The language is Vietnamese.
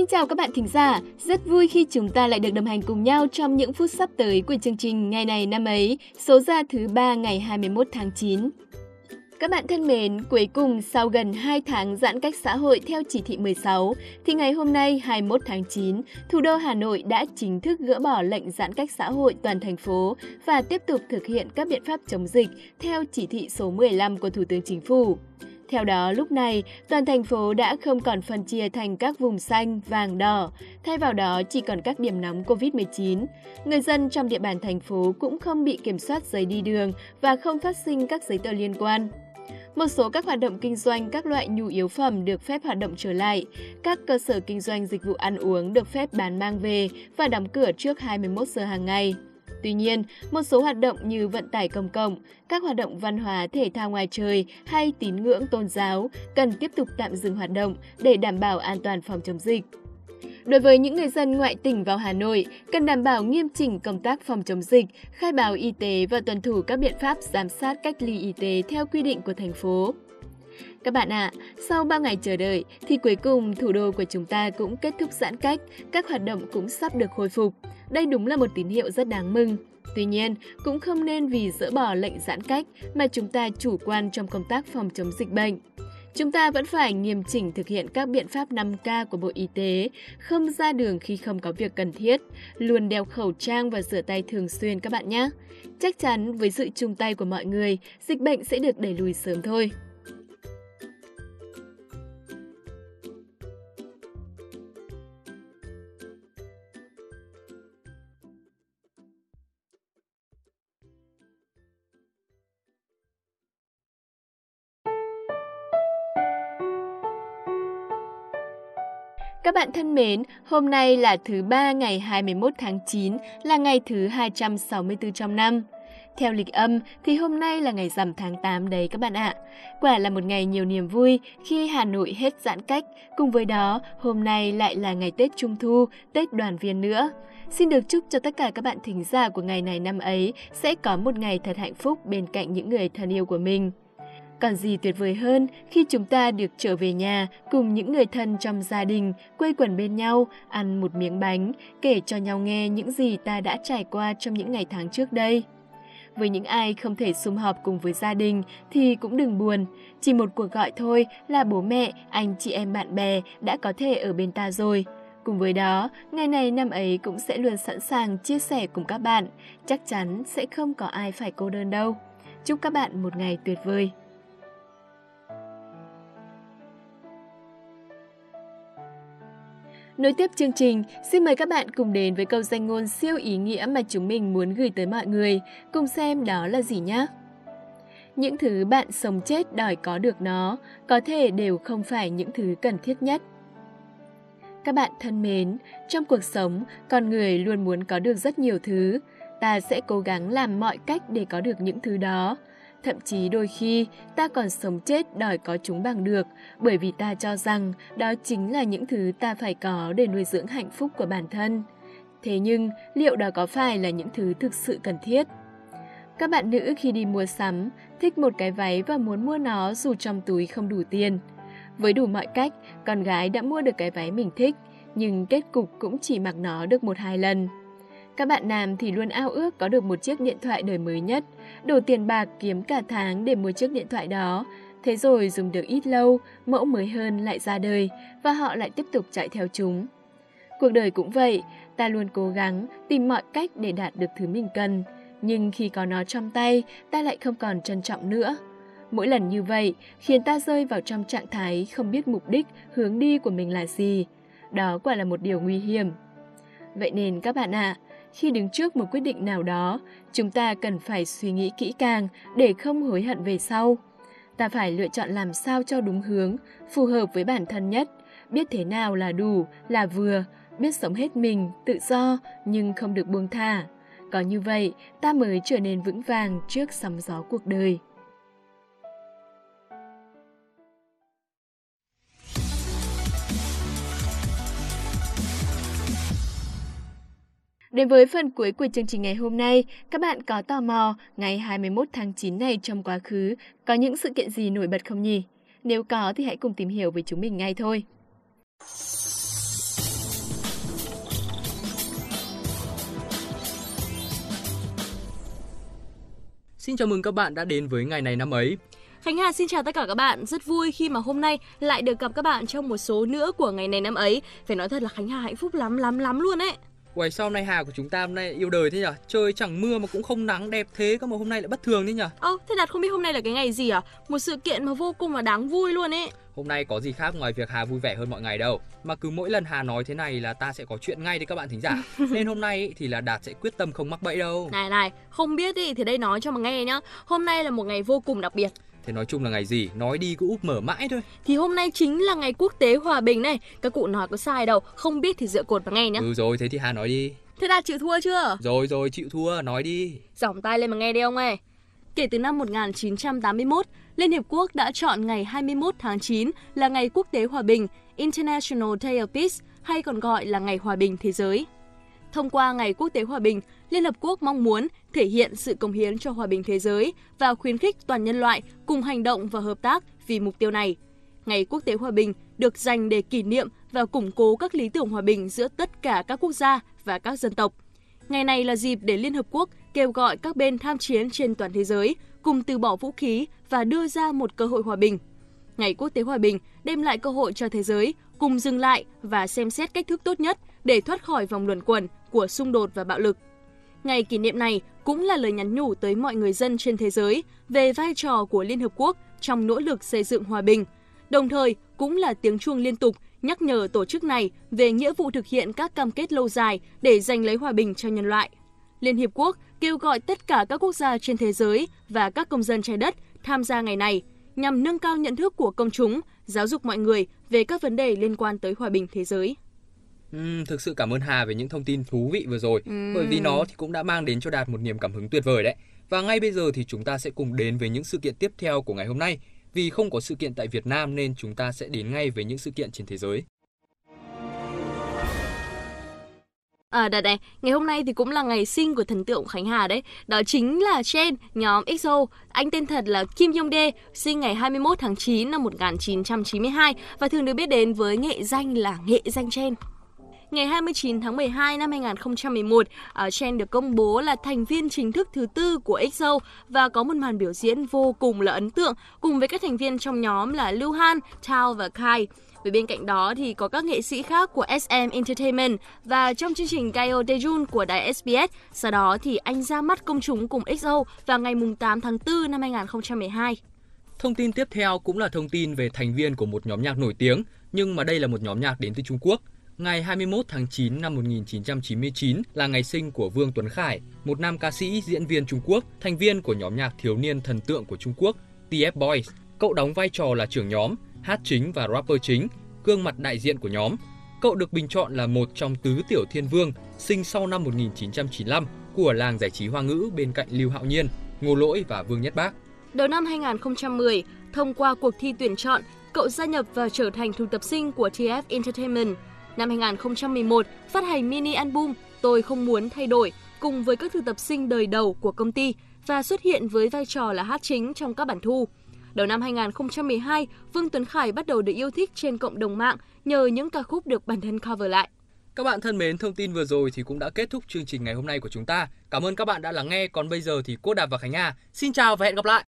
Xin chào các bạn thính giả, rất vui khi chúng ta lại được đồng hành cùng nhau trong những phút sắp tới của chương trình Ngày này năm ấy, số ra thứ ba ngày 21 tháng 9. Các bạn thân mến, cuối cùng sau gần 2 tháng giãn cách xã hội theo chỉ thị 16, thì ngày hôm nay 21 tháng 9, thủ đô Hà Nội đã chính thức gỡ bỏ lệnh giãn cách xã hội toàn thành phố và tiếp tục thực hiện các biện pháp chống dịch theo chỉ thị số 15 của Thủ tướng Chính phủ. Theo đó, lúc này, toàn thành phố đã không còn phân chia thành các vùng xanh, vàng, đỏ, thay vào đó chỉ còn các điểm nóng COVID-19. Người dân trong địa bàn thành phố cũng không bị kiểm soát giấy đi đường và không phát sinh các giấy tờ liên quan. Một số các hoạt động kinh doanh các loại nhu yếu phẩm được phép hoạt động trở lại. Các cơ sở kinh doanh dịch vụ ăn uống được phép bán mang về và đóng cửa trước 21 giờ hàng ngày. Tuy nhiên, một số hoạt động như vận tải công cộng, các hoạt động văn hóa thể thao ngoài trời hay tín ngưỡng tôn giáo cần tiếp tục tạm dừng hoạt động để đảm bảo an toàn phòng chống dịch. Đối với những người dân ngoại tỉnh vào Hà Nội, cần đảm bảo nghiêm chỉnh công tác phòng chống dịch, khai báo y tế và tuân thủ các biện pháp giám sát cách ly y tế theo quy định của thành phố. Các bạn ạ, à, sau 3 ngày chờ đợi thì cuối cùng thủ đô của chúng ta cũng kết thúc giãn cách, các hoạt động cũng sắp được khôi phục. Đây đúng là một tín hiệu rất đáng mừng. Tuy nhiên, cũng không nên vì dỡ bỏ lệnh giãn cách mà chúng ta chủ quan trong công tác phòng chống dịch bệnh. Chúng ta vẫn phải nghiêm chỉnh thực hiện các biện pháp 5K của Bộ Y tế, không ra đường khi không có việc cần thiết, luôn đeo khẩu trang và rửa tay thường xuyên các bạn nhé. Chắc chắn với sự chung tay của mọi người, dịch bệnh sẽ được đẩy lùi sớm thôi. Các bạn thân mến, hôm nay là thứ ba ngày 21 tháng 9, là ngày thứ 264 trong năm. Theo lịch âm thì hôm nay là ngày rằm tháng 8 đấy các bạn ạ. Quả là một ngày nhiều niềm vui khi Hà Nội hết giãn cách, cùng với đó hôm nay lại là ngày Tết Trung Thu, Tết đoàn viên nữa. Xin được chúc cho tất cả các bạn thính giả của ngày này năm ấy sẽ có một ngày thật hạnh phúc bên cạnh những người thân yêu của mình. Còn gì tuyệt vời hơn khi chúng ta được trở về nhà cùng những người thân trong gia đình, quây quần bên nhau, ăn một miếng bánh, kể cho nhau nghe những gì ta đã trải qua trong những ngày tháng trước đây. Với những ai không thể sum họp cùng với gia đình thì cũng đừng buồn, chỉ một cuộc gọi thôi là bố mẹ, anh chị em bạn bè đã có thể ở bên ta rồi. Cùng với đó, ngày này năm ấy cũng sẽ luôn sẵn sàng chia sẻ cùng các bạn, chắc chắn sẽ không có ai phải cô đơn đâu. Chúc các bạn một ngày tuyệt vời. Nối tiếp chương trình, xin mời các bạn cùng đến với câu danh ngôn siêu ý nghĩa mà chúng mình muốn gửi tới mọi người. Cùng xem đó là gì nhé. Những thứ bạn sống chết đòi có được nó, có thể đều không phải những thứ cần thiết nhất. Các bạn thân mến, trong cuộc sống, con người luôn muốn có được rất nhiều thứ. Ta sẽ cố gắng làm mọi cách để có được những thứ đó. Thậm chí đôi khi ta còn sống chết đòi có chúng bằng được bởi vì ta cho rằng đó chính là những thứ ta phải có để nuôi dưỡng hạnh phúc của bản thân. Thế nhưng liệu đó có phải là những thứ thực sự cần thiết? Các bạn nữ khi đi mua sắm thích một cái váy và muốn mua nó dù trong túi không đủ tiền. Với đủ mọi cách, con gái đã mua được cái váy mình thích, nhưng kết cục cũng chỉ mặc nó được một hai lần. Các bạn nam thì luôn ao ước có được một chiếc điện thoại đời mới nhất, đổ tiền bạc kiếm cả tháng để mua chiếc điện thoại đó. Thế rồi dùng được ít lâu, mẫu mới hơn lại ra đời và họ lại tiếp tục chạy theo chúng. Cuộc đời cũng vậy, ta luôn cố gắng tìm mọi cách để đạt được thứ mình cần, nhưng khi có nó trong tay, ta lại không còn trân trọng nữa. Mỗi lần như vậy khiến ta rơi vào trong trạng thái không biết mục đích, hướng đi của mình là gì. Đó quả là một điều nguy hiểm. Vậy nên các bạn ạ, à, khi đứng trước một quyết định nào đó, chúng ta cần phải suy nghĩ kỹ càng để không hối hận về sau. Ta phải lựa chọn làm sao cho đúng hướng, phù hợp với bản thân nhất, biết thế nào là đủ, là vừa, biết sống hết mình, tự do nhưng không được buông thả. Có như vậy, ta mới trở nên vững vàng trước sóng gió cuộc đời. Đến với phần cuối của chương trình ngày hôm nay, các bạn có tò mò ngày 21 tháng 9 này trong quá khứ có những sự kiện gì nổi bật không nhỉ? Nếu có thì hãy cùng tìm hiểu với chúng mình ngay thôi. Xin chào mừng các bạn đã đến với ngày này năm ấy. Khánh Hà xin chào tất cả các bạn, rất vui khi mà hôm nay lại được gặp các bạn trong một số nữa của ngày này năm ấy. Phải nói thật là Khánh Hà hạnh phúc lắm lắm lắm luôn ấy. Uầy sao hôm nay Hà của chúng ta hôm nay yêu đời thế nhỉ? Trời chẳng mưa mà cũng không nắng đẹp thế cơ mà hôm nay lại bất thường thế nhỉ? Ơ, thế Đạt không biết hôm nay là cái ngày gì à? Một sự kiện mà vô cùng là đáng vui luôn ấy. Hôm nay có gì khác ngoài việc Hà vui vẻ hơn mọi ngày đâu. Mà cứ mỗi lần Hà nói thế này là ta sẽ có chuyện ngay đấy các bạn thính giả. Nên hôm nay ý, thì là Đạt sẽ quyết tâm không mắc bẫy đâu. Này này, không biết ý, thì đây nói cho mà nghe nhá. Hôm nay là một ngày vô cùng đặc biệt. Thế nói chung là ngày gì? Nói đi cứ úp mở mãi thôi. Thì hôm nay chính là ngày quốc tế hòa bình này. Các cụ nói có sai đâu, không biết thì dựa cột mà nghe nhá. Ừ rồi, thế thì Hà nói đi. Thế Đạt chịu thua chưa? Rồi rồi, chịu thua, nói đi. Giỏng tay lên mà nghe đi ông ơi. Kể từ năm 1981, Liên Hiệp Quốc đã chọn ngày 21 tháng 9 là ngày quốc tế hòa bình International Day of Peace hay còn gọi là Ngày Hòa bình Thế giới. Thông qua Ngày Quốc tế Hòa bình, Liên Hợp Quốc mong muốn thể hiện sự công hiến cho hòa bình thế giới và khuyến khích toàn nhân loại cùng hành động và hợp tác vì mục tiêu này. Ngày Quốc tế Hòa bình được dành để kỷ niệm và củng cố các lý tưởng hòa bình giữa tất cả các quốc gia và các dân tộc. Ngày này là dịp để Liên Hợp Quốc kêu gọi các bên tham chiến trên toàn thế giới cùng từ bỏ vũ khí và đưa ra một cơ hội hòa bình. Ngày Quốc tế Hòa bình đem lại cơ hội cho thế giới cùng dừng lại và xem xét cách thức tốt nhất để thoát khỏi vòng luẩn quẩn của xung đột và bạo lực. Ngày kỷ niệm này cũng là lời nhắn nhủ tới mọi người dân trên thế giới về vai trò của Liên Hợp Quốc trong nỗ lực xây dựng hòa bình, đồng thời cũng là tiếng chuông liên tục nhắc nhở tổ chức này về nghĩa vụ thực hiện các cam kết lâu dài để giành lấy hòa bình cho nhân loại. Liên Hiệp Quốc kêu gọi tất cả các quốc gia trên thế giới và các công dân trái đất tham gia ngày này nhằm nâng cao nhận thức của công chúng, giáo dục mọi người về các vấn đề liên quan tới hòa bình thế giới. Thực sự cảm ơn Hà về những thông tin thú vị vừa rồi, uhm. bởi vì nó thì cũng đã mang đến cho Đạt một niềm cảm hứng tuyệt vời đấy. Và ngay bây giờ thì chúng ta sẽ cùng đến với những sự kiện tiếp theo của ngày hôm nay. Vì không có sự kiện tại Việt Nam nên chúng ta sẽ đến ngay với những sự kiện trên thế giới. À đợt này, ngày hôm nay thì cũng là ngày sinh của thần tượng Khánh Hà đấy. Đó chính là Chen, nhóm EXO. Anh tên thật là Kim Yong Dae, sinh ngày 21 tháng 9 năm 1992 và thường được biết đến với nghệ danh là nghệ danh Chen. Ngày 29 tháng 12 năm 2011, à, Chen được công bố là thành viên chính thức thứ tư của EXO và có một màn biểu diễn vô cùng là ấn tượng cùng với các thành viên trong nhóm là Lưu Han, Tao và Kai. Về bên cạnh đó thì có các nghệ sĩ khác của SM Entertainment và trong chương trình Gayo Dejun của đài SBS. Sau đó thì anh ra mắt công chúng cùng EXO vào ngày 8 tháng 4 năm 2012. Thông tin tiếp theo cũng là thông tin về thành viên của một nhóm nhạc nổi tiếng, nhưng mà đây là một nhóm nhạc đến từ Trung Quốc. Ngày 21 tháng 9 năm 1999 là ngày sinh của Vương Tuấn Khải, một nam ca sĩ, diễn viên Trung Quốc, thành viên của nhóm nhạc thiếu niên thần tượng của Trung Quốc, TF Boys. Cậu đóng vai trò là trưởng nhóm, hát chính và rapper chính, gương mặt đại diện của nhóm. Cậu được bình chọn là một trong tứ tiểu thiên vương sinh sau năm 1995 của làng giải trí hoa ngữ bên cạnh Lưu Hạo Nhiên, Ngô Lỗi và Vương Nhất Bác. Đầu năm 2010, thông qua cuộc thi tuyển chọn, cậu gia nhập và trở thành thực tập sinh của TF Entertainment. Năm 2011, phát hành mini album Tôi không muốn thay đổi cùng với các thực tập sinh đời đầu của công ty và xuất hiện với vai trò là hát chính trong các bản thu. Đầu năm 2012, Vương Tuấn Khải bắt đầu được yêu thích trên cộng đồng mạng nhờ những ca khúc được bản thân cover lại. Các bạn thân mến, thông tin vừa rồi thì cũng đã kết thúc chương trình ngày hôm nay của chúng ta. Cảm ơn các bạn đã lắng nghe. Còn bây giờ thì Cô Đạp và Khánh Hà xin chào và hẹn gặp lại.